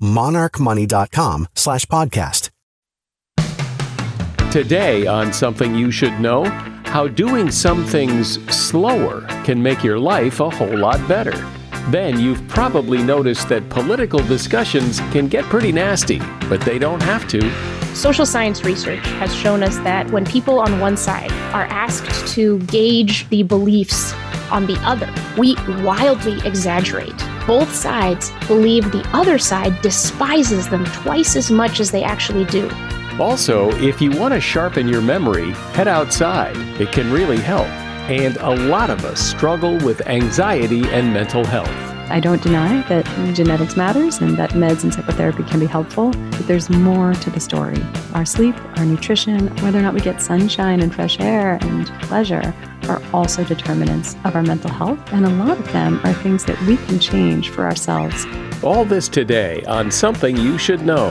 monarchmoney.com slash podcast. Today on Something You Should Know, how doing some things slower can make your life a whole lot better. Then you've probably noticed that political discussions can get pretty nasty, but they don't have to. Social science research has shown us that when people on one side are asked to gauge the beliefs on the other, we wildly exaggerate. Both sides believe the other side despises them twice as much as they actually do. Also, if you want to sharpen your memory, head outside. It can really help. And a lot of us struggle with anxiety and mental health. I don't deny that genetics matters and that meds and psychotherapy can be helpful, but there's more to the story. Our sleep, our nutrition, whether or not we get sunshine and fresh air and pleasure are also determinants of our mental health, and a lot of them are things that we can change for ourselves. All this today on Something You Should Know.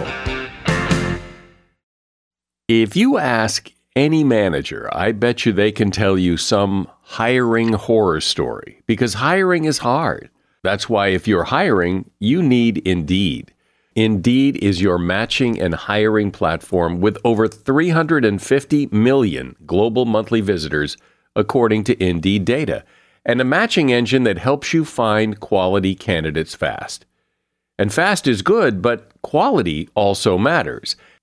If you ask any manager, I bet you they can tell you some hiring horror story because hiring is hard. That's why if you're hiring, you need Indeed. Indeed is your matching and hiring platform with over 350 million global monthly visitors, according to Indeed data, and a matching engine that helps you find quality candidates fast. And fast is good, but quality also matters.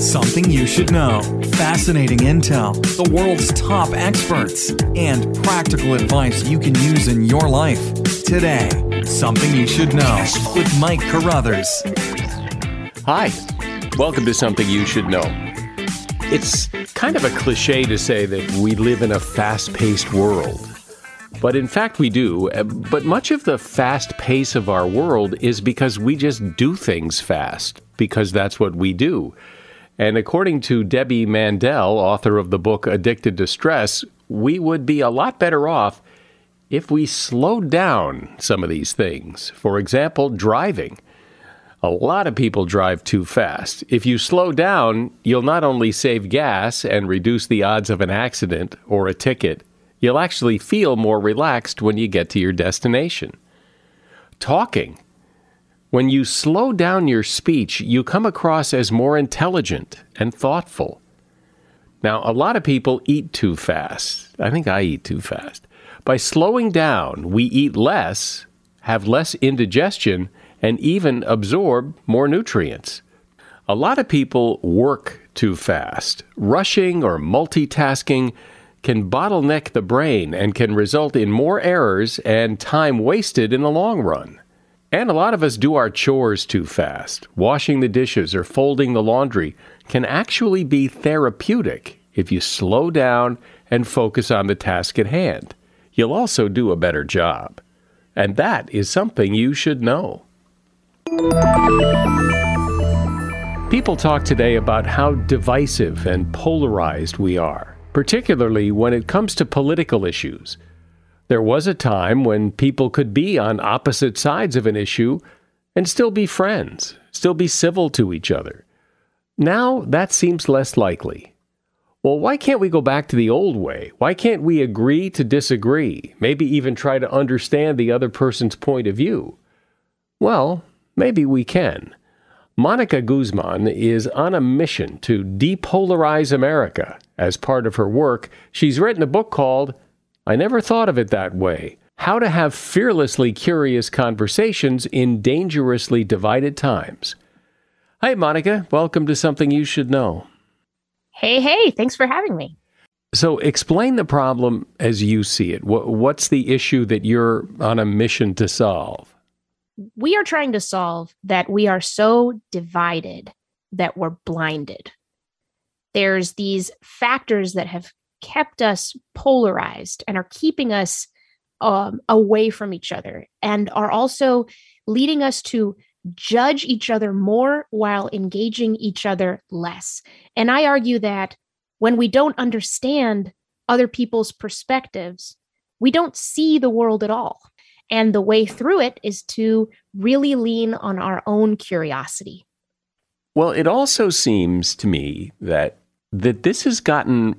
Something you should know. Fascinating intel, the world's top experts, and practical advice you can use in your life. Today, Something You Should Know with Mike Carruthers. Hi, welcome to Something You Should Know. It's kind of a cliche to say that we live in a fast paced world. But in fact, we do. Uh, but much of the fast pace of our world is because we just do things fast, because that's what we do. And according to Debbie Mandel, author of the book Addicted to Stress, we would be a lot better off if we slowed down some of these things. For example, driving. A lot of people drive too fast. If you slow down, you'll not only save gas and reduce the odds of an accident or a ticket, you'll actually feel more relaxed when you get to your destination. Talking. When you slow down your speech, you come across as more intelligent and thoughtful. Now, a lot of people eat too fast. I think I eat too fast. By slowing down, we eat less, have less indigestion, and even absorb more nutrients. A lot of people work too fast. Rushing or multitasking can bottleneck the brain and can result in more errors and time wasted in the long run. And a lot of us do our chores too fast. Washing the dishes or folding the laundry can actually be therapeutic if you slow down and focus on the task at hand. you'll also do a better job. And that is something you should know. People talk today about how divisive and polarized we are, particularly when it comes to political issues. There was a time when people could be on opposite sides of an issue and still be friends, still be civil to each other. Now that seems less likely. Well, why can't we go back to the old way? Why can't we agree to disagree? Maybe even try to understand the other person's point of view? Well, maybe we can. Monica Guzman is on a mission to depolarize America. As part of her work, she's written a book called I Never Thought of It That Way How to Have Fearlessly Curious Conversations in Dangerously Divided Times. Hi, Monica. Welcome to Something You Should Know. Hey, hey, thanks for having me. So, explain the problem as you see it. What's the issue that you're on a mission to solve? we are trying to solve that we are so divided that we're blinded. There's these factors that have kept us polarized and are keeping us um, away from each other and are also leading us to judge each other more while engaging each other less. And I argue that when we don't understand other people's perspectives, we don't see the world at all. And the way through it is to really lean on our own curiosity. Well, it also seems to me that that this has gotten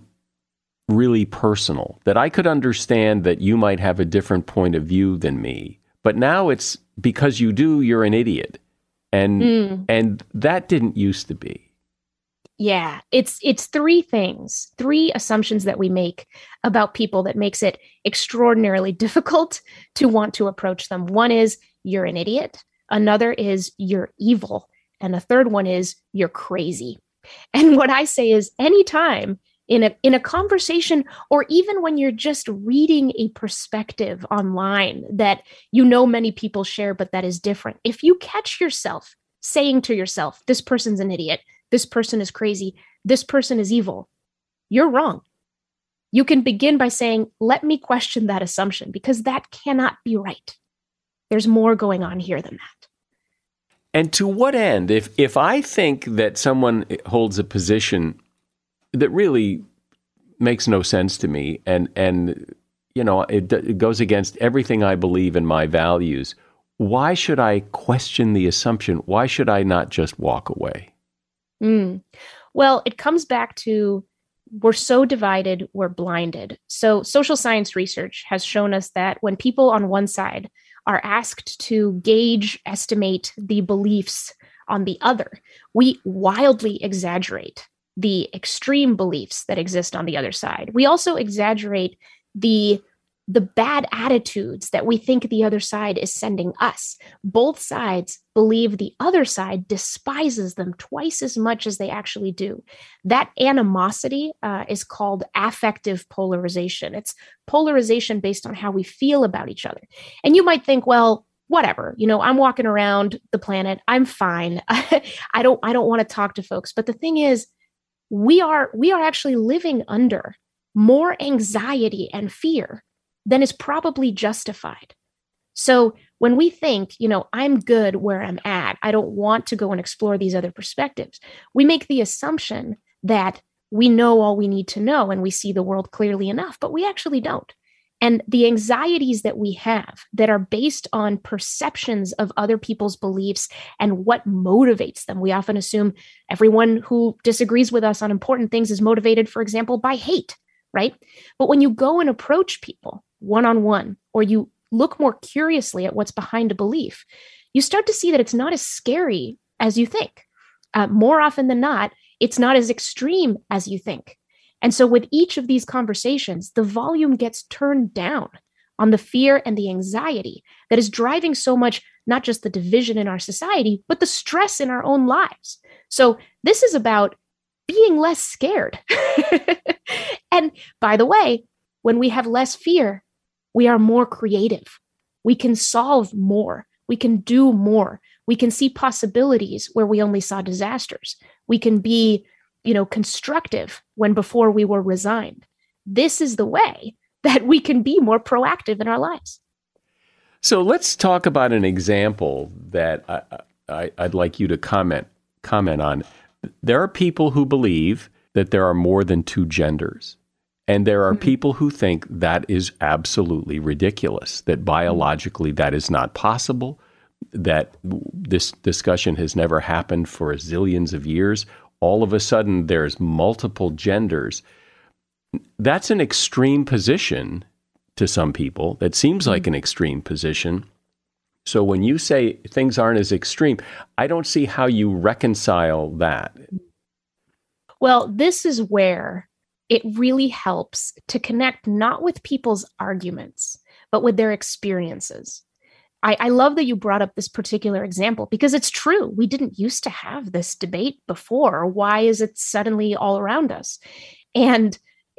really personal. That I could understand that you might have a different point of view than me, but now it's because you do, you're an idiot. And mm. and that didn't used to be. Yeah, it's it's three things, three assumptions that we make about people that makes it extraordinarily difficult to want to approach them. One is you're an idiot, another is you're evil, and a third one is you're crazy. And what I say is anytime in a in a conversation or even when you're just reading a perspective online that you know many people share but that is different, if you catch yourself saying to yourself, this person's an idiot, this person is crazy, this person is evil. You're wrong. You can begin by saying, let me question that assumption because that cannot be right. There's more going on here than that. And to what end? If if I think that someone holds a position that really makes no sense to me, and and you know it, it goes against everything I believe in my values, why should I question the assumption? Why should I not just walk away? Mm. Well, it comes back to we're so divided, we're blinded. So, social science research has shown us that when people on one side are asked to gauge, estimate the beliefs on the other, we wildly exaggerate the extreme beliefs that exist on the other side. We also exaggerate the the bad attitudes that we think the other side is sending us. Both sides believe the other side despises them twice as much as they actually do. That animosity uh, is called affective polarization. It's polarization based on how we feel about each other. And you might think, well, whatever you know i'm walking around the planet i'm fine i don't i don't want to talk to folks but the thing is we are we are actually living under more anxiety and fear than is probably justified. So when we think, you know, I'm good where I'm at, I don't want to go and explore these other perspectives, we make the assumption that we know all we need to know and we see the world clearly enough, but we actually don't. And the anxieties that we have that are based on perceptions of other people's beliefs and what motivates them. We often assume everyone who disagrees with us on important things is motivated, for example, by hate, right? But when you go and approach people one on one, or you look more curiously at what's behind a belief, you start to see that it's not as scary as you think. Uh, more often than not, it's not as extreme as you think. And so, with each of these conversations, the volume gets turned down on the fear and the anxiety that is driving so much, not just the division in our society, but the stress in our own lives. So, this is about being less scared. and by the way, when we have less fear, we are more creative. We can solve more. We can do more. We can see possibilities where we only saw disasters. We can be, you know, constructive when before we were resigned. This is the way that we can be more proactive in our lives. So let's talk about an example that I, I'd like you to comment comment on. There are people who believe that there are more than two genders. And there are mm-hmm. people who think that is absolutely ridiculous, that biologically that is not possible, that this discussion has never happened for zillions of years. All of a sudden, there's multiple genders. That's an extreme position to some people. That seems like an extreme position. So when you say things aren't as extreme, I don't see how you reconcile that. Well, this is where it really helps to connect not with people's arguments, but with their experiences. I, I, love that you brought up this particular example because it's true. We didn't used to have this debate before. Why is it suddenly all around us? And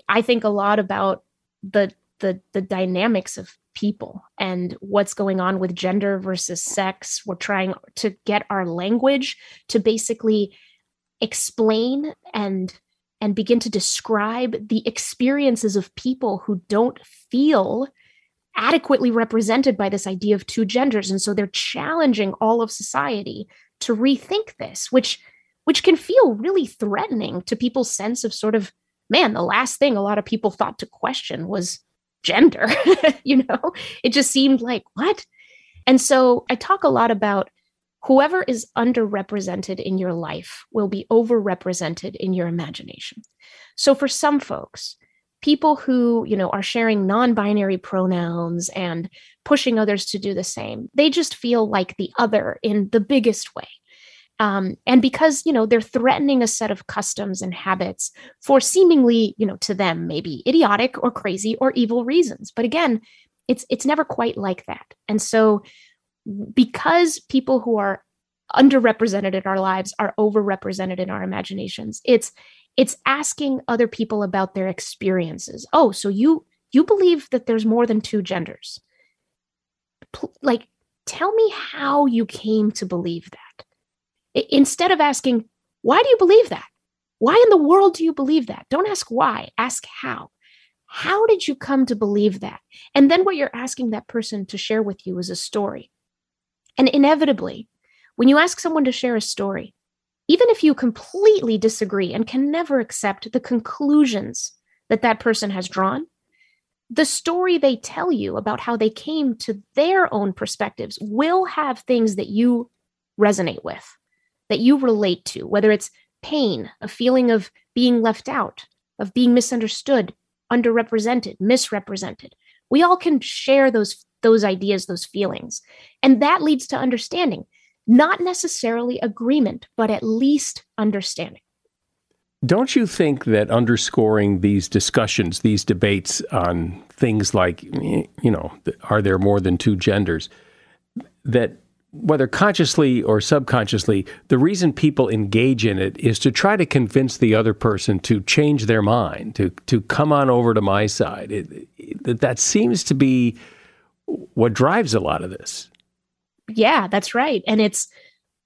I think a lot about the the the dynamics of people and what's going on with gender versus sex. We're trying to get our language to basically explain and and begin to describe the experiences of people who don't feel adequately represented by this idea of two genders. And so they're challenging all of society to rethink this which which can feel really threatening to people's sense of sort of man the last thing a lot of people thought to question was gender you know? It just seemed like what? And so i talk a lot about whoever is underrepresented in your life will be overrepresented in your imagination. So for some folks, people who, you know, are sharing non-binary pronouns and pushing others to do the same, they just feel like the other in the biggest way. Um, and because you know they're threatening a set of customs and habits for seemingly you know to them maybe idiotic or crazy or evil reasons but again it's it's never quite like that and so because people who are underrepresented in our lives are overrepresented in our imaginations it's it's asking other people about their experiences. Oh so you you believe that there's more than two genders. Like tell me how you came to believe that. I- instead of asking why do you believe that? Why in the world do you believe that? Don't ask why ask how. How did you come to believe that? And then what you're asking that person to share with you is a story. And inevitably, when you ask someone to share a story, even if you completely disagree and can never accept the conclusions that that person has drawn, the story they tell you about how they came to their own perspectives will have things that you resonate with, that you relate to, whether it's pain, a feeling of being left out, of being misunderstood, underrepresented, misrepresented. We all can share those those ideas, those feelings. And that leads to understanding, not necessarily agreement, but at least understanding. Don't you think that underscoring these discussions, these debates on things like, you know, are there more than two genders, that whether consciously or subconsciously, the reason people engage in it is to try to convince the other person to change their mind, to to come on over to my side. It, it, that seems to be what drives a lot of this. Yeah, that's right. And it's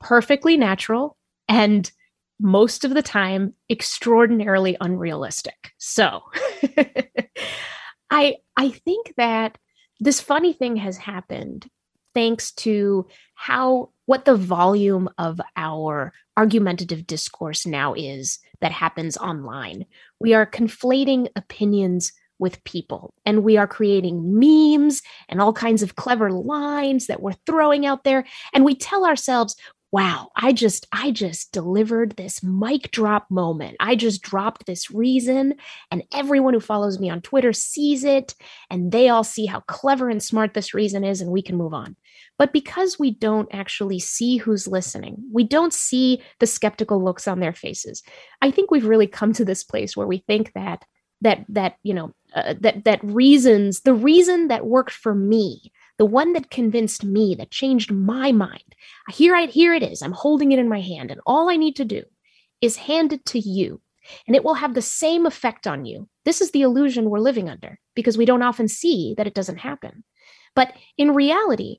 perfectly natural and most of the time extraordinarily unrealistic. So I I think that this funny thing has happened thanks to how what the volume of our argumentative discourse now is that happens online. We are conflating opinions with people. And we are creating memes and all kinds of clever lines that we're throwing out there. And we tell ourselves, wow, I just, I just delivered this mic drop moment. I just dropped this reason, and everyone who follows me on Twitter sees it, and they all see how clever and smart this reason is, and we can move on. But because we don't actually see who's listening, we don't see the skeptical looks on their faces. I think we've really come to this place where we think that that that you know uh, that that reasons the reason that worked for me the one that convinced me that changed my mind. Here i here it is. I'm holding it in my hand and all i need to do is hand it to you and it will have the same effect on you. This is the illusion we're living under because we don't often see that it doesn't happen. But in reality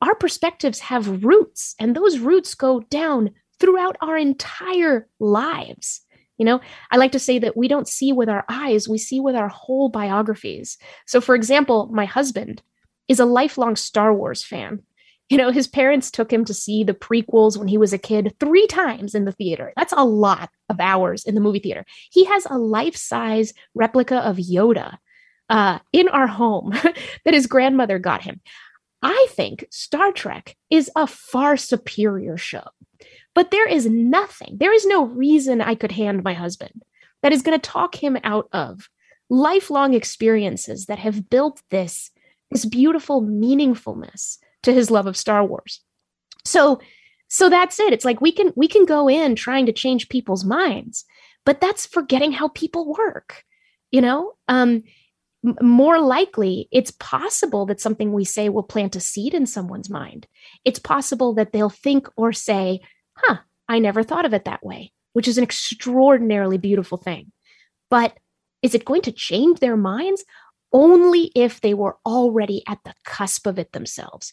our perspectives have roots and those roots go down throughout our entire lives You know, I like to say that we don't see with our eyes, we see with our whole biographies. So, for example, my husband is a lifelong Star Wars fan. You know, his parents took him to see the prequels when he was a kid three times in the theater. That's a lot of hours in the movie theater. He has a life size replica of Yoda uh, in our home that his grandmother got him. I think Star Trek is a far superior show. But there is nothing, there is no reason I could hand my husband that is going to talk him out of lifelong experiences that have built this, this beautiful meaningfulness to his love of Star Wars. So, so that's it. It's like we can we can go in trying to change people's minds, but that's forgetting how people work. You know, um, more likely, it's possible that something we say will plant a seed in someone's mind. It's possible that they'll think or say, "Huh, I never thought of it that way," which is an extraordinarily beautiful thing. But is it going to change their minds? Only if they were already at the cusp of it themselves.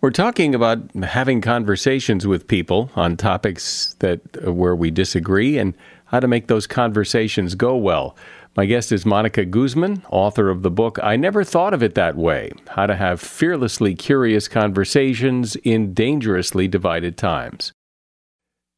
We're talking about having conversations with people on topics that uh, where we disagree and how to make those conversations go well. My guest is Monica Guzman, author of the book I Never Thought of It That Way How to Have Fearlessly Curious Conversations in Dangerously Divided Times.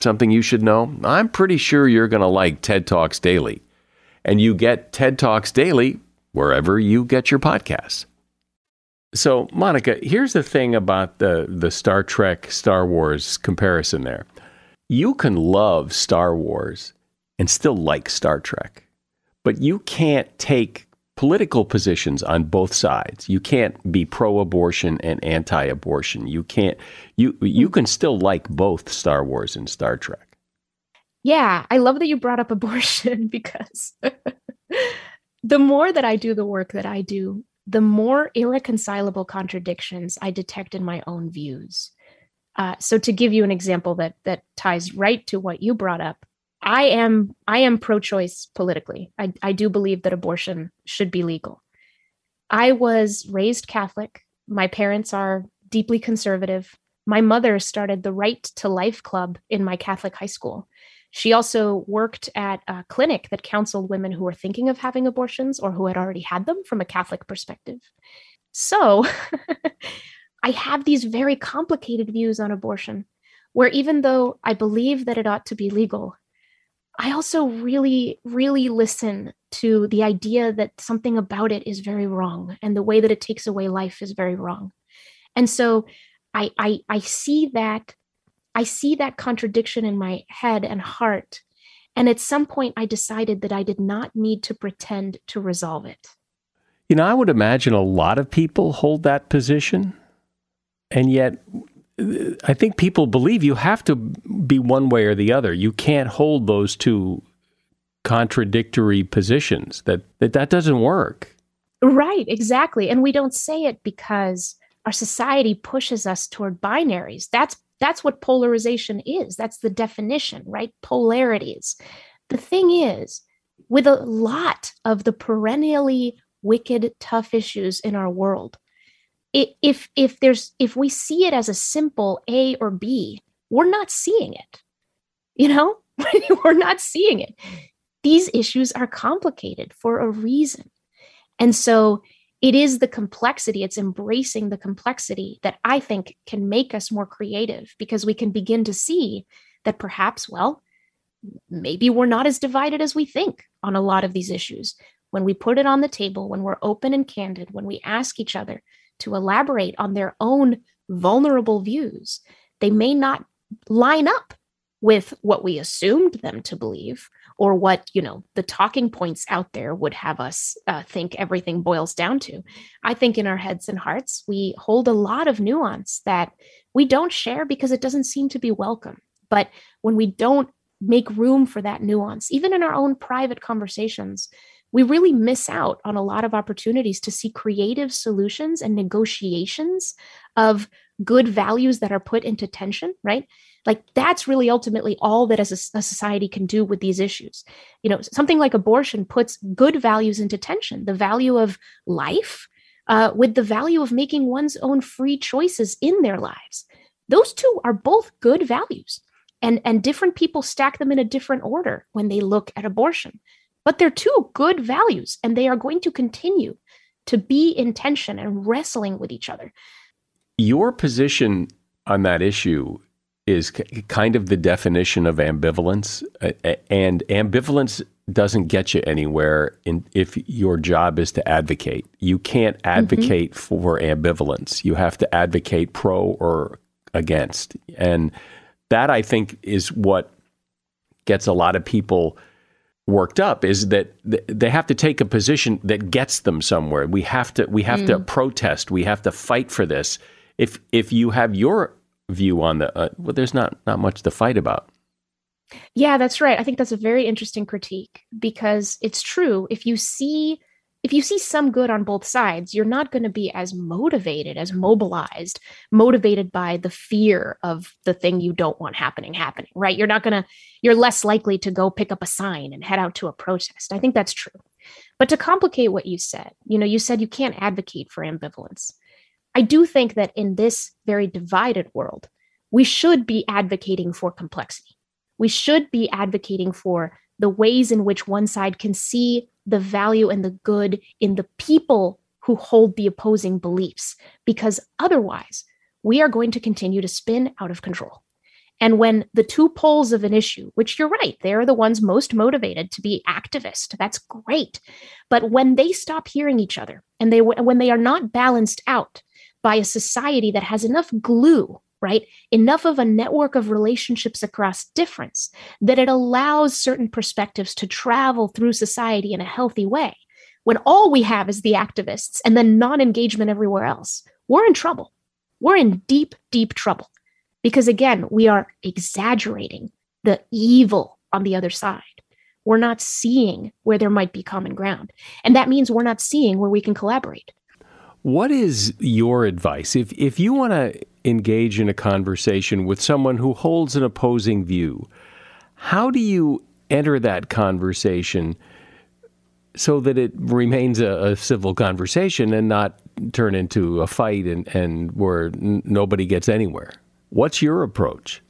something you should know, I'm pretty sure you're going to like TED Talks Daily. And you get TED Talks Daily wherever you get your podcasts. So, Monica, here's the thing about the, the Star Trek Star Wars comparison there. You can love Star Wars and still like Star Trek, but you can't take political positions on both sides. You can't be pro-abortion and anti-abortion. You can't you you can still like both Star Wars and Star Trek. Yeah, I love that you brought up abortion because the more that I do the work that I do, the more irreconcilable contradictions I detect in my own views. Uh, so to give you an example that that ties right to what you brought up, I am I am pro-choice politically. I, I do believe that abortion should be legal. I was raised Catholic. My parents are deeply conservative. My mother started the Right to Life Club in my Catholic high school. She also worked at a clinic that counseled women who were thinking of having abortions or who had already had them from a Catholic perspective. So I have these very complicated views on abortion, where even though I believe that it ought to be legal, I also really, really listen to the idea that something about it is very wrong and the way that it takes away life is very wrong. And so I I, I see that I see that contradiction in my head and heart. And at some point I decided that I did not need to pretend to resolve it. You know, I would imagine a lot of people hold that position. And yet I think people believe you have to be one way or the other. You can't hold those two contradictory positions. That that, that doesn't work. Right, exactly. And we don't say it because our society pushes us toward binaries. That's that's what polarization is. That's the definition, right? Polarities. The thing is, with a lot of the perennially wicked, tough issues in our world, if if there's if we see it as a simple A or B, we're not seeing it. You know, we're not seeing it. These issues are complicated for a reason. And so it is the complexity, it's embracing the complexity that I think can make us more creative because we can begin to see that perhaps, well, maybe we're not as divided as we think on a lot of these issues. When we put it on the table, when we're open and candid, when we ask each other, to elaborate on their own vulnerable views. They may not line up with what we assumed them to believe or what you know the talking points out there would have us uh, think everything boils down to i think in our heads and hearts we hold a lot of nuance that we don't share because it doesn't seem to be welcome but when we don't make room for that nuance even in our own private conversations we really miss out on a lot of opportunities to see creative solutions and negotiations of good values that are put into tension, right? Like that's really ultimately all that as a, a, society can do with these issues. You know, something like abortion puts good values into tension, the value of life uh, with the value of making one's own free choices in their lives. Those two are both good values. And, and different people stack them in a different order when they look at abortion but they're two good values and they are going to continue to be in tension and wrestling with each other. Your position on that issue is kind of the definition of ambivalence, and ambivalence doesn't get you anywhere in, if your job is to advocate. You can't mm-hmm. advocate mm-hmm. for ambivalence. You have to advocate pro or against. And that I think is what gets a lot of people worked up is that they have to take a position that gets them somewhere. We have to we have mm. to protest. We have to fight for this. If if you have your view on the uh, well, there's not not much to fight about. Yeah, that's right. I think that's a very interesting critique because it's true. If you see if you see some good on both sides, you're not going to be as motivated, as mobilized, motivated by the fear of the thing you don't want happening happening, right? You're not going to, you're less likely to go pick up a sign and head out to a protest. I think that's true. But to complicate what you said, you know, you said you can't advocate for ambivalence. I do think that in this very divided world, we should be advocating for complexity. We should be advocating for the ways in which one side can see the value and the good in the people who hold the opposing beliefs, because otherwise, we are going to continue to spin out of control. And when the two poles of an issue, which you're right, they're the ones most motivated to be activist, that's great. But when they stop hearing each other and they when they are not balanced out by a society that has enough glue right? Enough of a network of relationships across difference that it allows certain perspectives to travel through society in a healthy way. When all we have is the activists and then non engagement everywhere else, we're in trouble. We're in deep, deep trouble. Because again, we are exaggerating the evil on the other side. We're not seeing where there might be common ground. And that means we're not seeing where we can collaborate. What is your advice if if you want to engage in a conversation with someone who holds an opposing view? How do you enter that conversation so that it remains a, a civil conversation and not turn into a fight and, and where n- nobody gets anywhere? What's your approach?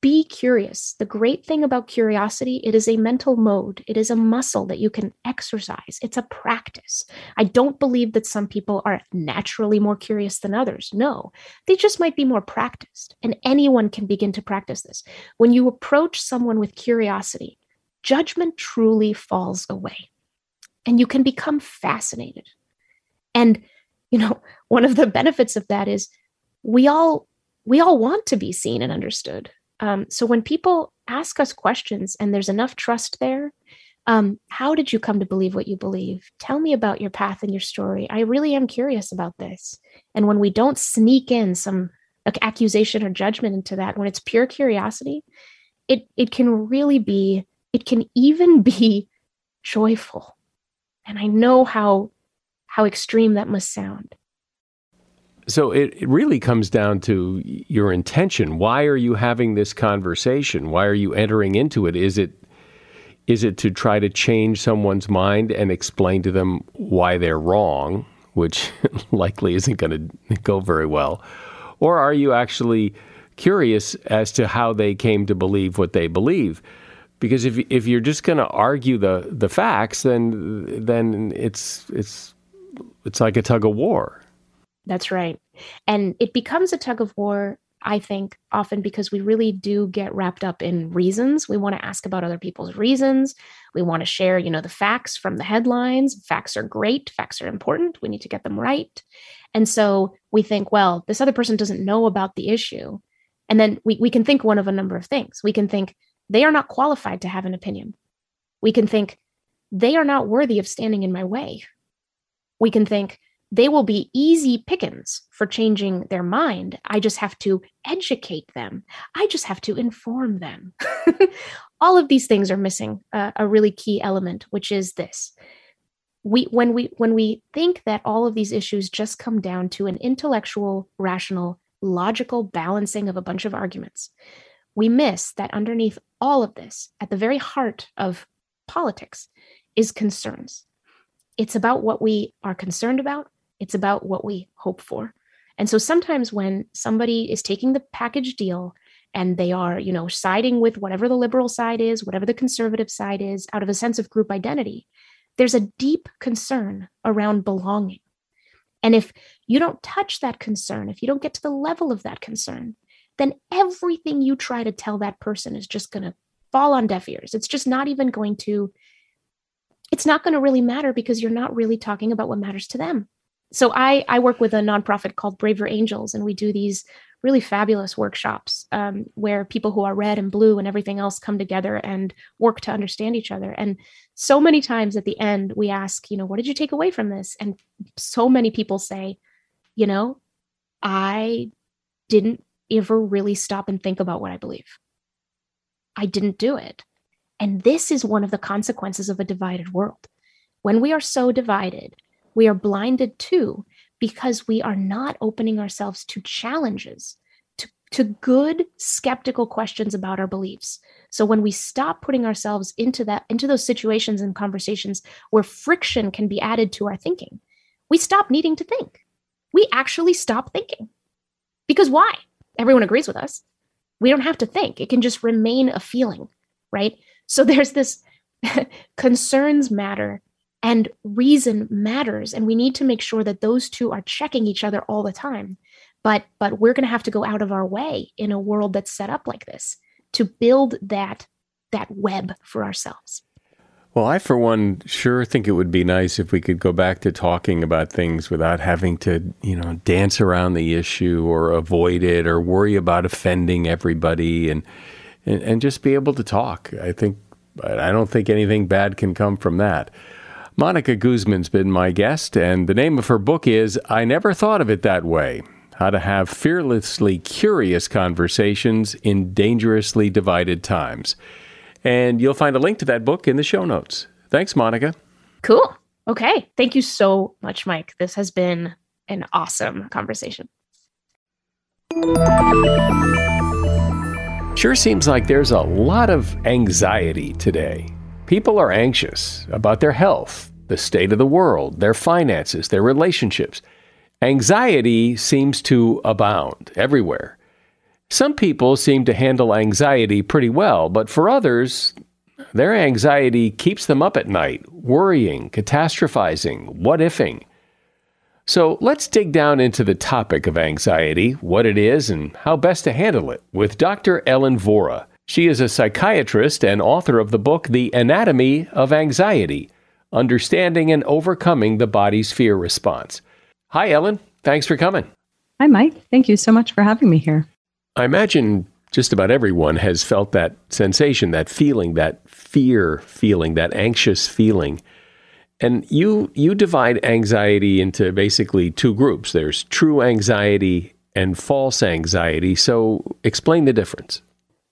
Be curious. The great thing about curiosity, it is a mental mode. It is a muscle that you can exercise. It's a practice. I don't believe that some people are naturally more curious than others. No, they just might be more practiced. And anyone can begin to practice this. When you approach someone with curiosity, judgment truly falls away and you can become fascinated. And, you know, one of the benefits of that is we all we all want to be seen and understood. Um, so when people ask us questions and there's enough trust there, um, how did you come to believe what you believe? Tell me about your path and your story. I really am curious about this. And when we don't sneak in some accusation or judgment into that, when it's pure curiosity, it it can really be. It can even be joyful. And I know how how extreme that must sound. So it, it really comes down to your intention. Why are you having this conversation? Why are you entering into it? Is it is it to try to change someone's mind and explain to them why they're wrong, which likely isn't going to go very well? Or are you actually curious as to how they came to believe what they believe? Because if if you're just going to argue the the facts, then then it's it's it's like a tug of war. That's right. And it becomes a tug of war, I think, often because we really do get wrapped up in reasons. We want to ask about other people's reasons. We want to share, you know, the facts from the headlines. Facts are great, facts are important. We need to get them right. And so we think, well, this other person doesn't know about the issue. And then we, we can think one of a number of things. We can think they are not qualified to have an opinion. We can think they are not worthy of standing in my way. We can think they will be easy pickings for changing their mind. I just have to educate them. I just have to inform them. All of these things are missing uh, a really key element, which is this. We, when we when we think that all of these issues just come down to an intellectual, rational, logical balancing of a bunch of arguments, we miss that underneath all of this, at the very heart of politics, is concerns. It's about what we are concerned about it's about what we hope for. And so sometimes when somebody is taking the package deal and they are, you know, siding with whatever the liberal side is, whatever the conservative side is, out of a sense of group identity, there's a deep concern around belonging. And if you don't touch that concern, if you don't get to the level of that concern, then everything you try to tell that person is just going to fall on deaf ears. It's just not even going to it's not going to really matter because you're not really talking about what matters to them so I I work with a nonprofit called Braver Angels, and we do these really fabulous workshops um, where people who are red and blue and everything else come together and work to understand each other. And so many times at the end, we ask, you know, what did you take away from this? And so many people say, you know, I didn't ever really stop and think about what I believe. I didn't do it. And this is one of the consequences of a divided world. When we are so divided, we are blinded to because we are not opening ourselves to challenges, to, to good skeptical questions about our beliefs. So when we stop putting ourselves into that, into those situations and conversations where friction can be added to our thinking, we stop needing to think. We actually stop thinking. Because why? Everyone agrees with us. We don't have to think. It can just remain a feeling, right? So there's this concerns matter and reason matters and we need to make sure that those two are checking each other all the time. But but we're going to have to go out of our way in a world that's set up like this to build that that web for ourselves. Well i for one sure think it would be nice if we could go back to talking about things without having to you know dance around the issue or avoid it or worry about offending everybody and and, and just be able to talk. I think i don't think anything bad can come from that Monica Guzman's been my guest, and the name of her book is I Never Thought of It That Way How to Have Fearlessly Curious Conversations in Dangerously Divided Times. And you'll find a link to that book in the show notes. Thanks, Monica. Cool. Okay. Thank you so much, Mike. This has been an awesome conversation. Sure seems like there's a lot of anxiety today. People are anxious about their health, the state of the world, their finances, their relationships. Anxiety seems to abound everywhere. Some people seem to handle anxiety pretty well, but for others, their anxiety keeps them up at night, worrying, catastrophizing, what ifing. So let's dig down into the topic of anxiety, what it is, and how best to handle it with Dr. Ellen Vora She is a psychiatrist and author of the book The Anatomy of Anxiety Understanding and Overcoming the Body's Fear Response. Hi, Ellen. Thanks for coming. Hi, Mike. Thank you so much for having me here. I imagine just about everyone has felt that sensation, that feeling, that fear feeling, that anxious feeling. And you you divide anxiety into basically two groups. There's true anxiety and false anxiety. So explain the difference.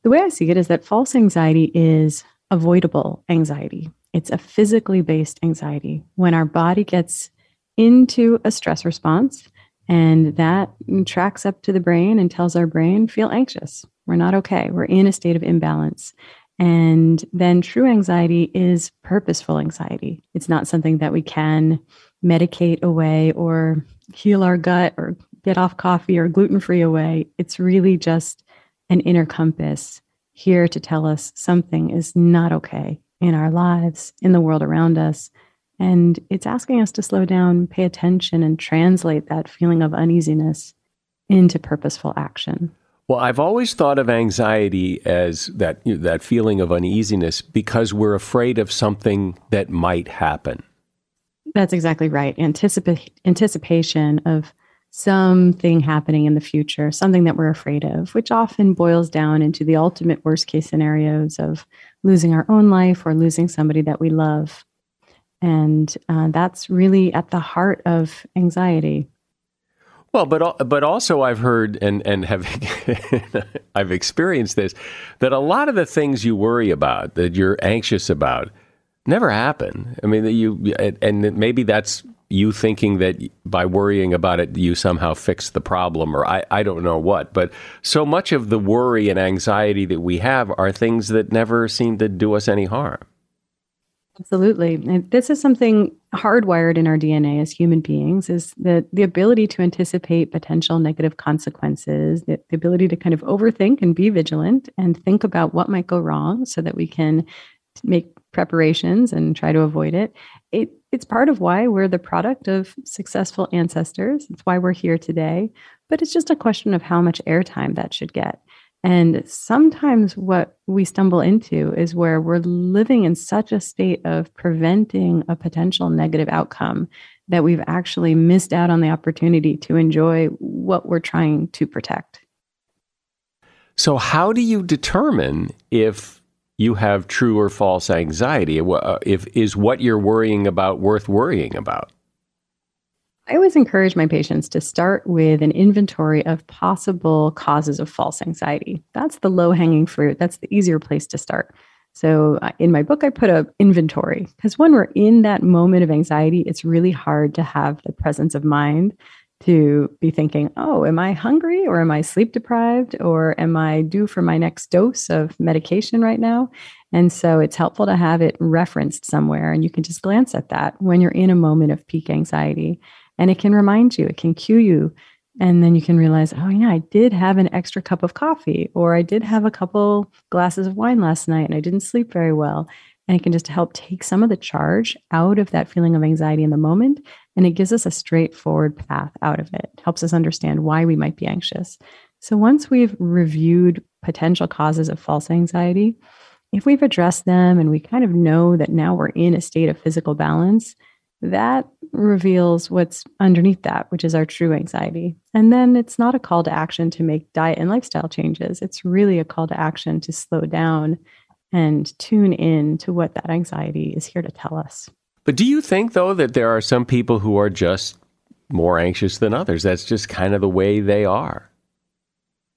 The way I see it is that false anxiety is avoidable anxiety. It's a physically based anxiety. When our body gets into a stress response and that tracks up to the brain and tells our brain, feel anxious. We're not okay. We're in a state of imbalance. And then true anxiety is purposeful anxiety. It's not something that we can medicate away or heal our gut or get off coffee or gluten free away. It's really just an inner compass here to tell us something is not okay in our lives, in the world around us. And it's asking us to slow down, pay attention, and translate that feeling of uneasiness into purposeful action. Well, I've always thought of anxiety as that that feeling of uneasiness because we're afraid of something that might happen. That's exactly right. Anticipa- anticipation of something happening in the future, something that we're afraid of, which often boils down into the ultimate worst case scenarios of losing our own life or losing somebody that we love. And uh, that's really at the heart of anxiety. Well, but but also I've heard and and have I've experienced this that a lot of the things you worry about that you're anxious about never happen. I mean, that you and maybe that's you thinking that by worrying about it, you somehow fix the problem, or I, I don't know what. But so much of the worry and anxiety that we have are things that never seem to do us any harm. Absolutely. And this is something hardwired in our DNA as human beings is that the ability to anticipate potential negative consequences, the, the ability to kind of overthink and be vigilant and think about what might go wrong so that we can make preparations and try to avoid it. It it's part of why we're the product of successful ancestors. It's why we're here today. But it's just a question of how much airtime that should get. And sometimes what we stumble into is where we're living in such a state of preventing a potential negative outcome that we've actually missed out on the opportunity to enjoy what we're trying to protect. So, how do you determine if you have true or false anxiety. Uh, if is what you're worrying about worth worrying about? I always encourage my patients to start with an inventory of possible causes of false anxiety. That's the low hanging fruit. That's the easier place to start. So uh, in my book, I put a inventory because when we're in that moment of anxiety, it's really hard to have the presence of mind to be thinking, oh, am I hungry or am I sleep deprived or am I due for my next dose of medication right now? And so it's helpful to have it referenced somewhere and you can just glance at that when you're in a moment of peak anxiety. And it can remind you, it can cue you. And then you can realize, oh, yeah, I did have an extra cup of coffee or I did have a couple glasses of wine last night and I didn't sleep very well. And it can just help take some of the charge out of that feeling of anxiety in the moment. And it gives us a straightforward path out of it. helps us understand why we might be anxious. So once we've reviewed potential causes of false anxiety, if we've addressed them and we kind of know that now we're in a state of physical balance, that reveals what's underneath that, which is our true anxiety. And then it's not a call to action to make diet and lifestyle changes. It's really a call to action to slow down and tune in to what that anxiety is here to tell us. But do you think, though, that there are some people who are just more anxious than others? That's just kind of the way they are.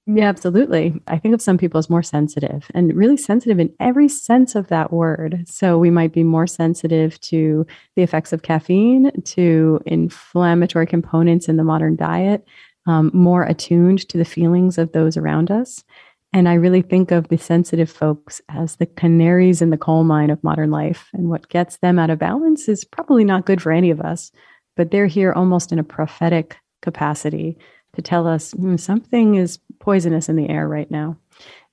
Yeah, absolutely. I think of some people as more sensitive and really sensitive in every sense of that word. So we might be more sensitive to the effects of caffeine, to inflammatory components in the modern diet, um, more attuned to the feelings of those around us. And I really think of the sensitive folks as the canaries in the coal mine of modern life. And what gets them out of balance is probably not good for any of us, but they're here almost in a prophetic capacity to tell us mm, something is poisonous in the air right now.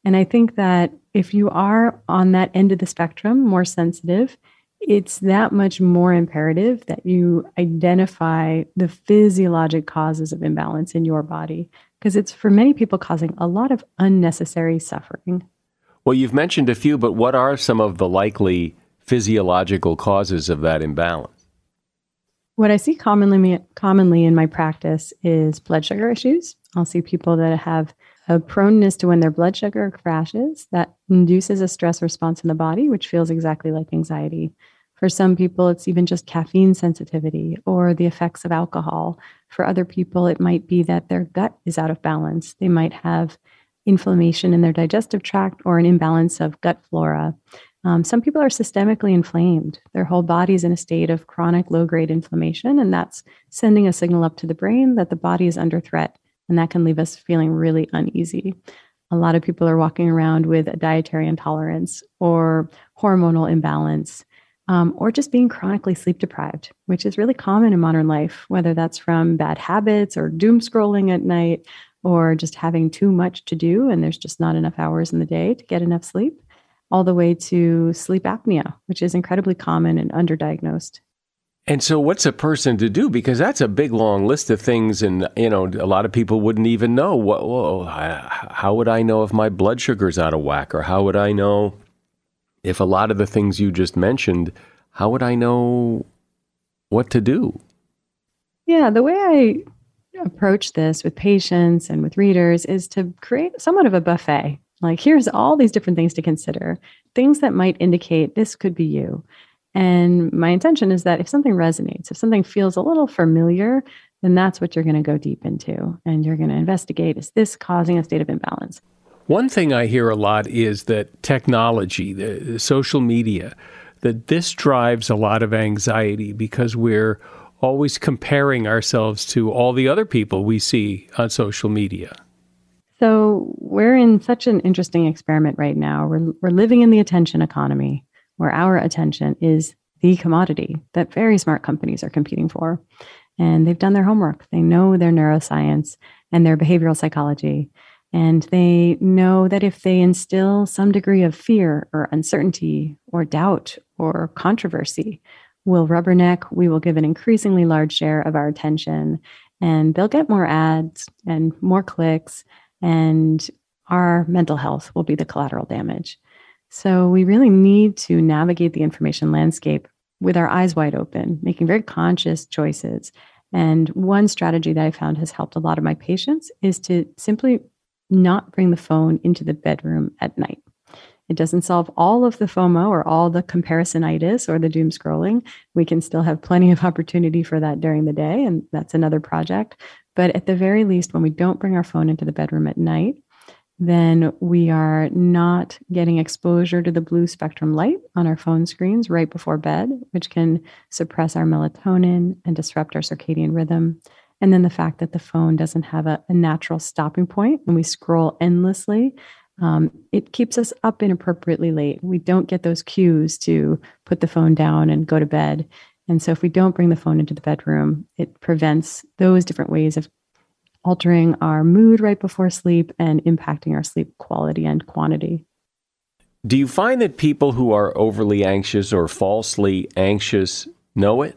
And I think that if you are on that end of the spectrum, more sensitive, it's that much more imperative that you identify the physiologic causes of imbalance in your body because it's for many people causing a lot of unnecessary suffering. Well, you've mentioned a few, but what are some of the likely physiological causes of that imbalance? What I see commonly commonly in my practice is blood sugar issues. I'll see people that have a proneness to when their blood sugar crashes that induces a stress response in the body, which feels exactly like anxiety. For some people, it's even just caffeine sensitivity or the effects of alcohol. For other people, it might be that their gut is out of balance. They might have inflammation in their digestive tract or an imbalance of gut flora. Um, some people are systemically inflamed. Their whole body is in a state of chronic low grade inflammation, and that's sending a signal up to the brain that the body is under threat. And that can leave us feeling really uneasy. A lot of people are walking around with a dietary intolerance or hormonal imbalance um, or just being chronically sleep deprived, which is really common in modern life, whether that's from bad habits or doom scrolling at night or just having too much to do and there's just not enough hours in the day to get enough sleep, all the way to sleep apnea, which is incredibly common and underdiagnosed. And so, what's a person to do? Because that's a big, long list of things, and you know, a lot of people wouldn't even know. Whoa, how would I know if my blood sugar's out of whack, or how would I know if a lot of the things you just mentioned, how would I know what to do? Yeah, the way I approach this with patients and with readers is to create somewhat of a buffet. Like, here's all these different things to consider, things that might indicate this could be you. And my intention is that if something resonates, if something feels a little familiar, then that's what you're going to go deep into. And you're going to investigate is this causing a state of imbalance? One thing I hear a lot is that technology, the, social media, that this drives a lot of anxiety because we're always comparing ourselves to all the other people we see on social media. So we're in such an interesting experiment right now. We're, we're living in the attention economy where our attention is the commodity that very smart companies are competing for. And they've done their homework. They know their neuroscience and their behavioral psychology. And they know that if they instill some degree of fear or uncertainty or doubt or controversy, we'll rubberneck, we will give an increasingly large share of our attention, and they'll get more ads and more clicks, and our mental health will be the collateral damage. So we really need to navigate the information landscape with our eyes wide open, making very conscious choices. And one strategy that I found has helped a lot of my patients is to simply not bring the phone into the bedroom at night. It doesn't solve all of the FOMO or all the comparisonitis or the doom scrolling. We can still have plenty of opportunity for that during the day, and that's another project. But at the very least, when we don't bring our phone into the bedroom at night, then we are not getting exposure to the blue spectrum light on our phone screens right before bed, which can suppress our melatonin and disrupt our circadian rhythm. And then the fact that the phone doesn't have a, a natural stopping point and we scroll endlessly, um, it keeps us up inappropriately late. We don't get those cues to put the phone down and go to bed. And so, if we don't bring the phone into the bedroom, it prevents those different ways of altering our mood right before sleep and impacting our sleep quality and quantity. Do you find that people who are overly anxious or falsely anxious know it?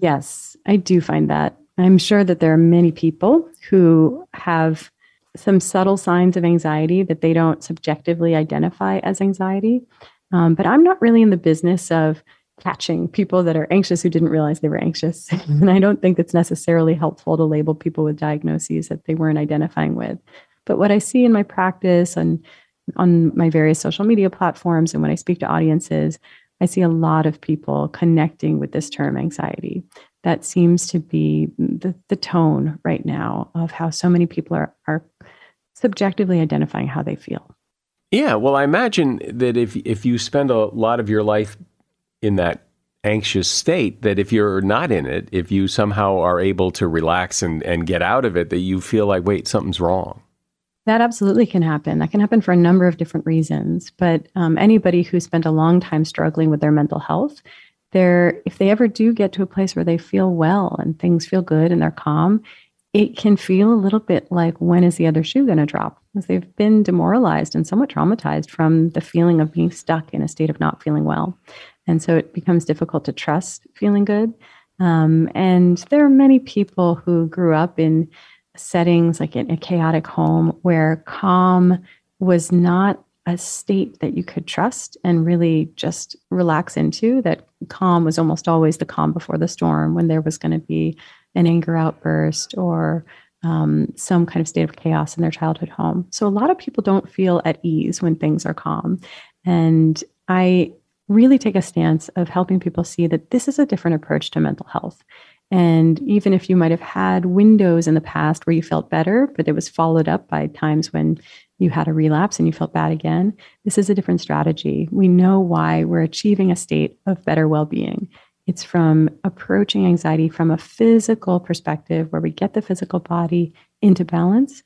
Yes, I do find that. I'm sure that there are many people who have some subtle signs of anxiety that they don't subjectively identify as anxiety. Um, but I'm not really in the business of catching people that are anxious who didn't realize they were anxious. and I don't think it's necessarily helpful to label people with diagnoses that they weren't identifying with. But what I see in my practice and on my various social media platforms and when I speak to audiences, I see a lot of people connecting with this term anxiety that seems to be the, the tone right now of how so many people are, are subjectively identifying how they feel. Yeah, well, I imagine that if if you spend a lot of your life in that anxious state, that if you're not in it, if you somehow are able to relax and, and get out of it, that you feel like, wait, something's wrong. That absolutely can happen. That can happen for a number of different reasons. But um, anybody who spent a long time struggling with their mental health they're if they ever do get to a place where they feel well and things feel good and they're calm it can feel a little bit like when is the other shoe going to drop? Because they've been demoralized and somewhat traumatized from the feeling of being stuck in a state of not feeling well. And so it becomes difficult to trust feeling good. Um, and there are many people who grew up in settings like in a chaotic home where calm was not a state that you could trust and really just relax into. That calm was almost always the calm before the storm when there was going to be an anger outburst or um, some kind of state of chaos in their childhood home. So a lot of people don't feel at ease when things are calm. And I really take a stance of helping people see that this is a different approach to mental health. And even if you might have had windows in the past where you felt better, but it was followed up by times when you had a relapse and you felt bad again, this is a different strategy. We know why we're achieving a state of better well being. It's from approaching anxiety from a physical perspective where we get the physical body into balance.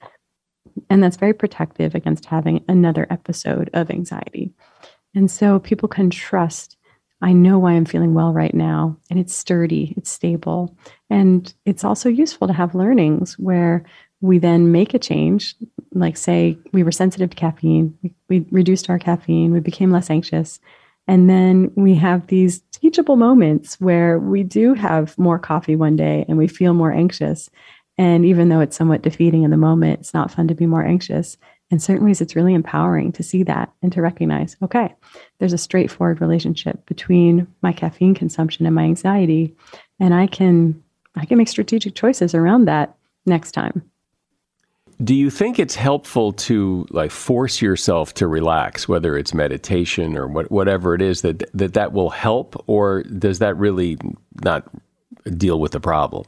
And that's very protective against having another episode of anxiety. And so people can trust I know why I'm feeling well right now. And it's sturdy, it's stable. And it's also useful to have learnings where we then make a change. Like, say, we were sensitive to caffeine, we, we reduced our caffeine, we became less anxious. And then we have these teachable moments where we do have more coffee one day and we feel more anxious. And even though it's somewhat defeating in the moment, it's not fun to be more anxious. In certain ways, it's really empowering to see that and to recognize okay, there's a straightforward relationship between my caffeine consumption and my anxiety. And I can I can make strategic choices around that next time. Do you think it's helpful to like force yourself to relax, whether it's meditation or what, whatever it is that, that that will help, or does that really not deal with the problem?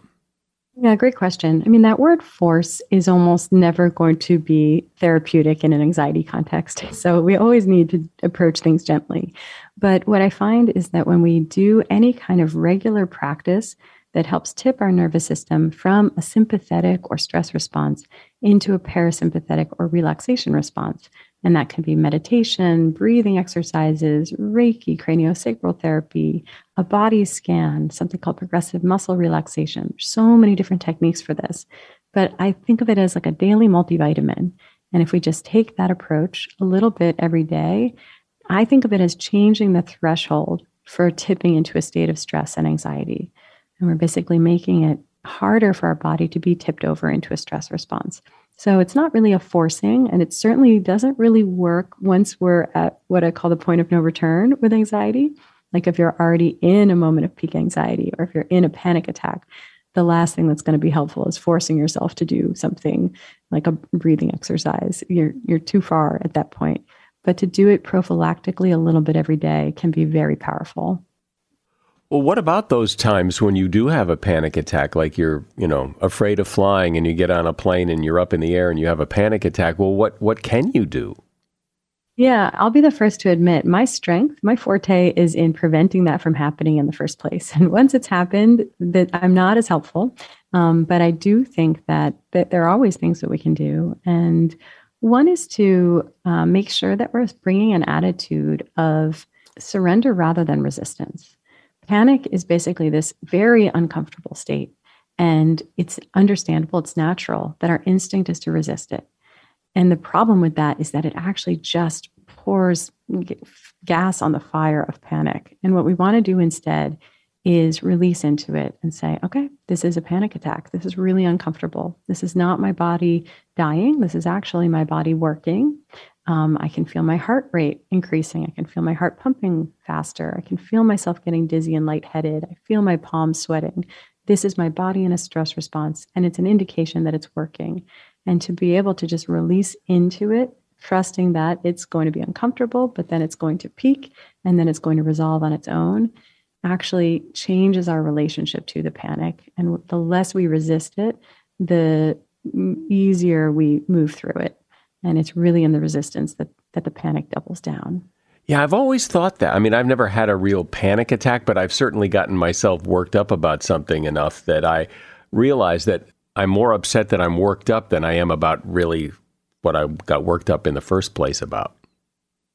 Yeah, great question. I mean, that word force is almost never going to be therapeutic in an anxiety context. So we always need to approach things gently. But what I find is that when we do any kind of regular practice that helps tip our nervous system from a sympathetic or stress response into a parasympathetic or relaxation response. And that can be meditation, breathing exercises, Reiki, craniosacral therapy, a body scan, something called progressive muscle relaxation. There's so many different techniques for this. But I think of it as like a daily multivitamin. And if we just take that approach a little bit every day, I think of it as changing the threshold for tipping into a state of stress and anxiety. And we're basically making it harder for our body to be tipped over into a stress response. So it's not really a forcing, and it certainly doesn't really work once we're at what I call the point of no return with anxiety. Like if you're already in a moment of peak anxiety or if you're in a panic attack, the last thing that's going to be helpful is forcing yourself to do something like a breathing exercise. You're you're too far at that point. But to do it prophylactically a little bit every day can be very powerful. Well, what about those times when you do have a panic attack, like you're, you know, afraid of flying and you get on a plane and you're up in the air and you have a panic attack? Well, what what can you do? Yeah, I'll be the first to admit my strength, my forte is in preventing that from happening in the first place. And once it's happened, that I'm not as helpful. Um, but I do think that that there are always things that we can do, and one is to uh, make sure that we're bringing an attitude of surrender rather than resistance. Panic is basically this very uncomfortable state. And it's understandable, it's natural that our instinct is to resist it. And the problem with that is that it actually just pours gas on the fire of panic. And what we want to do instead is release into it and say, okay, this is a panic attack. This is really uncomfortable. This is not my body dying. This is actually my body working. Um, I can feel my heart rate increasing. I can feel my heart pumping faster. I can feel myself getting dizzy and lightheaded. I feel my palms sweating. This is my body in a stress response, and it's an indication that it's working. And to be able to just release into it, trusting that it's going to be uncomfortable, but then it's going to peak and then it's going to resolve on its own, actually changes our relationship to the panic. And the less we resist it, the easier we move through it and it's really in the resistance that that the panic doubles down. Yeah, I've always thought that. I mean, I've never had a real panic attack, but I've certainly gotten myself worked up about something enough that I realize that I'm more upset that I'm worked up than I am about really what I got worked up in the first place about.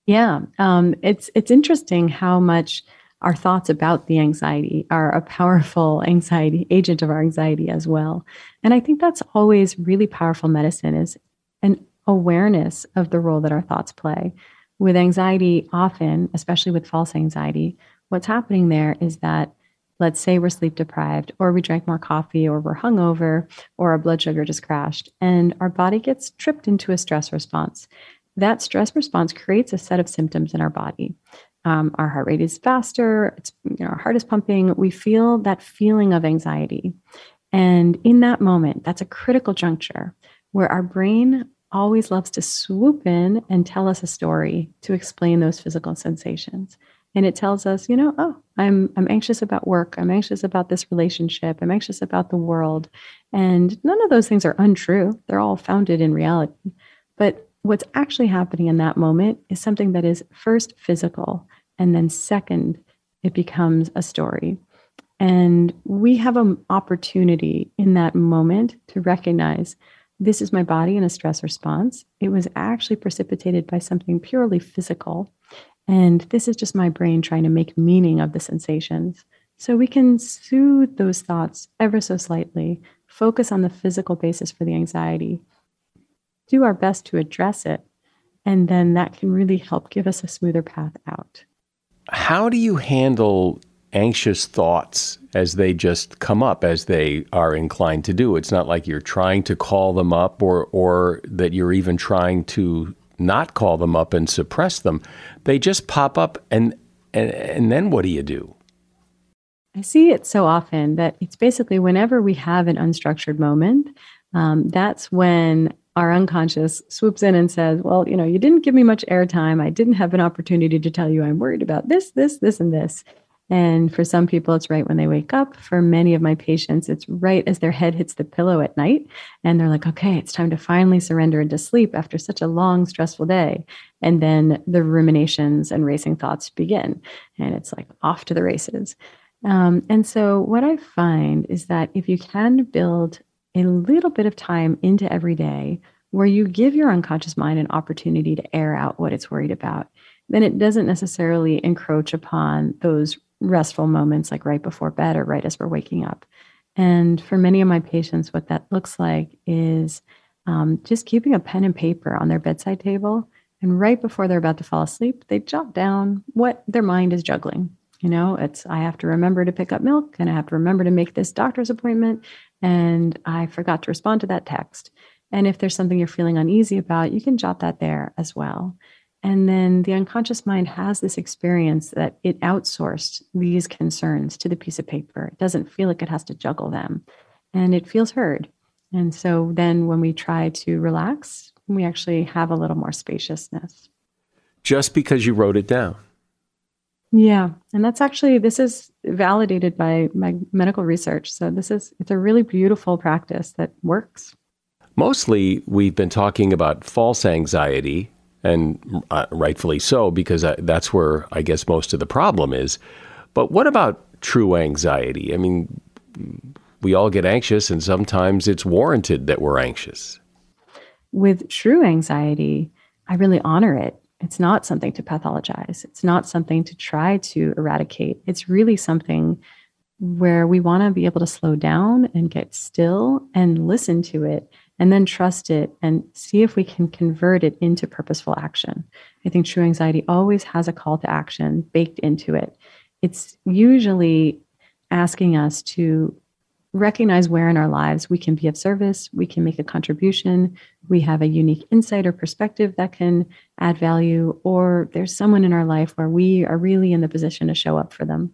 Yeah, um, it's it's interesting how much our thoughts about the anxiety are a powerful anxiety agent of our anxiety as well. And I think that's always really powerful medicine is an awareness of the role that our thoughts play. With anxiety, often, especially with false anxiety, what's happening there is that let's say we're sleep deprived, or we drank more coffee, or we're hungover, or our blood sugar just crashed, and our body gets tripped into a stress response. that stress response creates a set of symptoms in our body. Um, our heart rate is faster, it's, you know, our heart is pumping. We feel that feeling of anxiety. And in that moment, that's a critical juncture where our brain always loves to swoop in and tell us a story to explain those physical sensations. And it tells us, you know, oh, I'm I'm anxious about work, I'm anxious about this relationship, I'm anxious about the world. And none of those things are untrue. They're all founded in reality. But what's actually happening in that moment is something that is first physical and then second it becomes a story. And we have an opportunity in that moment to recognize this is my body in a stress response. It was actually precipitated by something purely physical. And this is just my brain trying to make meaning of the sensations. So we can soothe those thoughts ever so slightly, focus on the physical basis for the anxiety, do our best to address it. And then that can really help give us a smoother path out. How do you handle anxious thoughts as they just come up as they are inclined to do. It's not like you're trying to call them up or or that you're even trying to not call them up and suppress them. They just pop up and and, and then what do you do? I see it so often that it's basically whenever we have an unstructured moment, um, that's when our unconscious swoops in and says, Well, you know, you didn't give me much airtime. I didn't have an opportunity to tell you I'm worried about this, this, this, and this. And for some people, it's right when they wake up. For many of my patients, it's right as their head hits the pillow at night. And they're like, okay, it's time to finally surrender into sleep after such a long, stressful day. And then the ruminations and racing thoughts begin. And it's like off to the races. Um, and so, what I find is that if you can build a little bit of time into every day where you give your unconscious mind an opportunity to air out what it's worried about, then it doesn't necessarily encroach upon those restful moments like right before bed or right as we're waking up. And for many of my patients, what that looks like is um, just keeping a pen and paper on their bedside table. And right before they're about to fall asleep, they jot down what their mind is juggling. You know, it's I have to remember to pick up milk and I have to remember to make this doctor's appointment. And I forgot to respond to that text. And if there's something you're feeling uneasy about, you can jot that there as well. And then the unconscious mind has this experience that it outsourced these concerns to the piece of paper. It doesn't feel like it has to juggle them and it feels heard. And so then when we try to relax, we actually have a little more spaciousness. Just because you wrote it down. Yeah. And that's actually, this is validated by my medical research. So this is, it's a really beautiful practice that works. Mostly, we've been talking about false anxiety and uh, rightfully so, because I, that's where I guess most of the problem is. But what about true anxiety? I mean, we all get anxious, and sometimes it's warranted that we're anxious. With true anxiety, I really honor it. It's not something to pathologize, it's not something to try to eradicate. It's really something where we want to be able to slow down and get still and listen to it and then trust it and see if we can convert it into purposeful action. I think true anxiety always has a call to action baked into it. It's usually asking us to recognize where in our lives we can be of service, we can make a contribution, we have a unique insight or perspective that can add value, or there's someone in our life where we are really in the position to show up for them.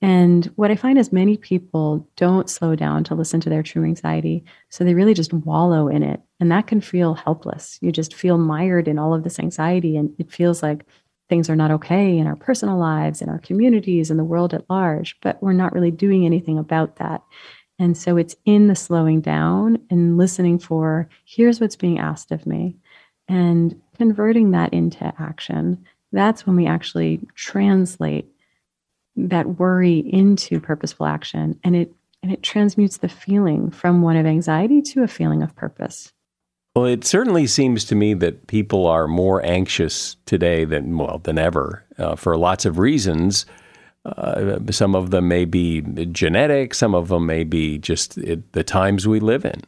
And what I find is many people don't slow down to listen to their true anxiety. So they really just wallow in it. And that can feel helpless. You just feel mired in all of this anxiety. And it feels like things are not okay in our personal lives, in our communities, in the world at large. But we're not really doing anything about that. And so it's in the slowing down and listening for here's what's being asked of me and converting that into action. That's when we actually translate that worry into purposeful action and it and it transmutes the feeling from one of anxiety to a feeling of purpose. Well, it certainly seems to me that people are more anxious today than well than ever uh, for lots of reasons. Uh, some of them may be genetic, some of them may be just it, the times we live in.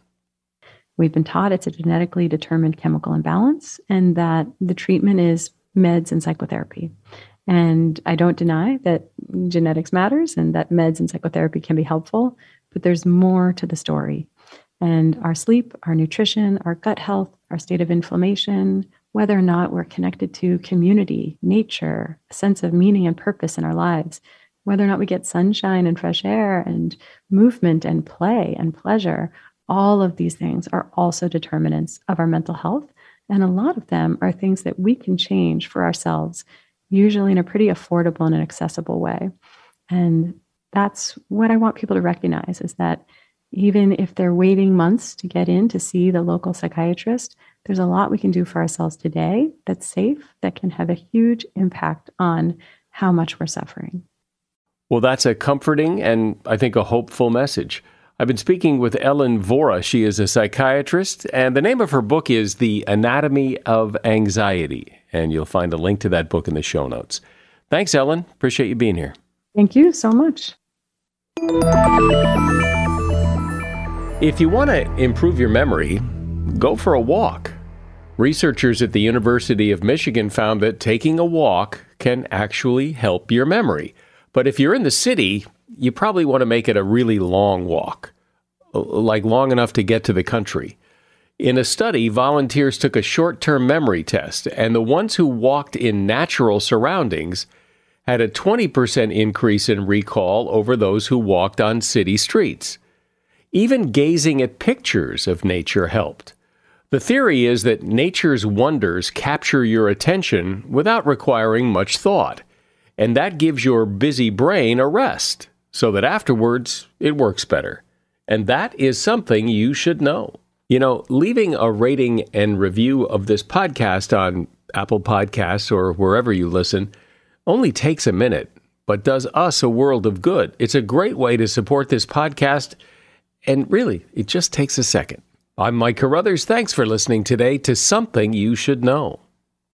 We've been taught it's a genetically determined chemical imbalance, and that the treatment is meds and psychotherapy. And I don't deny that genetics matters and that meds and psychotherapy can be helpful, but there's more to the story. And our sleep, our nutrition, our gut health, our state of inflammation, whether or not we're connected to community, nature, a sense of meaning and purpose in our lives, whether or not we get sunshine and fresh air and movement and play and pleasure, all of these things are also determinants of our mental health. And a lot of them are things that we can change for ourselves, usually in a pretty affordable and an accessible way. And that's what I want people to recognize is that even if they're waiting months to get in to see the local psychiatrist, there's a lot we can do for ourselves today that's safe, that can have a huge impact on how much we're suffering. Well, that's a comforting and I think a hopeful message. I've been speaking with Ellen Vora. She is a psychiatrist, and the name of her book is The Anatomy of Anxiety. And you'll find a link to that book in the show notes. Thanks, Ellen. Appreciate you being here. Thank you so much. If you want to improve your memory, go for a walk. Researchers at the University of Michigan found that taking a walk can actually help your memory. But if you're in the city, you probably want to make it a really long walk, like long enough to get to the country. In a study, volunteers took a short term memory test, and the ones who walked in natural surroundings had a 20% increase in recall over those who walked on city streets. Even gazing at pictures of nature helped. The theory is that nature's wonders capture your attention without requiring much thought, and that gives your busy brain a rest so that afterwards it works better. And that is something you should know. You know, leaving a rating and review of this podcast on Apple Podcasts or wherever you listen only takes a minute, but does us a world of good. It's a great way to support this podcast and really, it just takes a second. I'm Mike Carruthers. Thanks for listening today to Something You Should Know.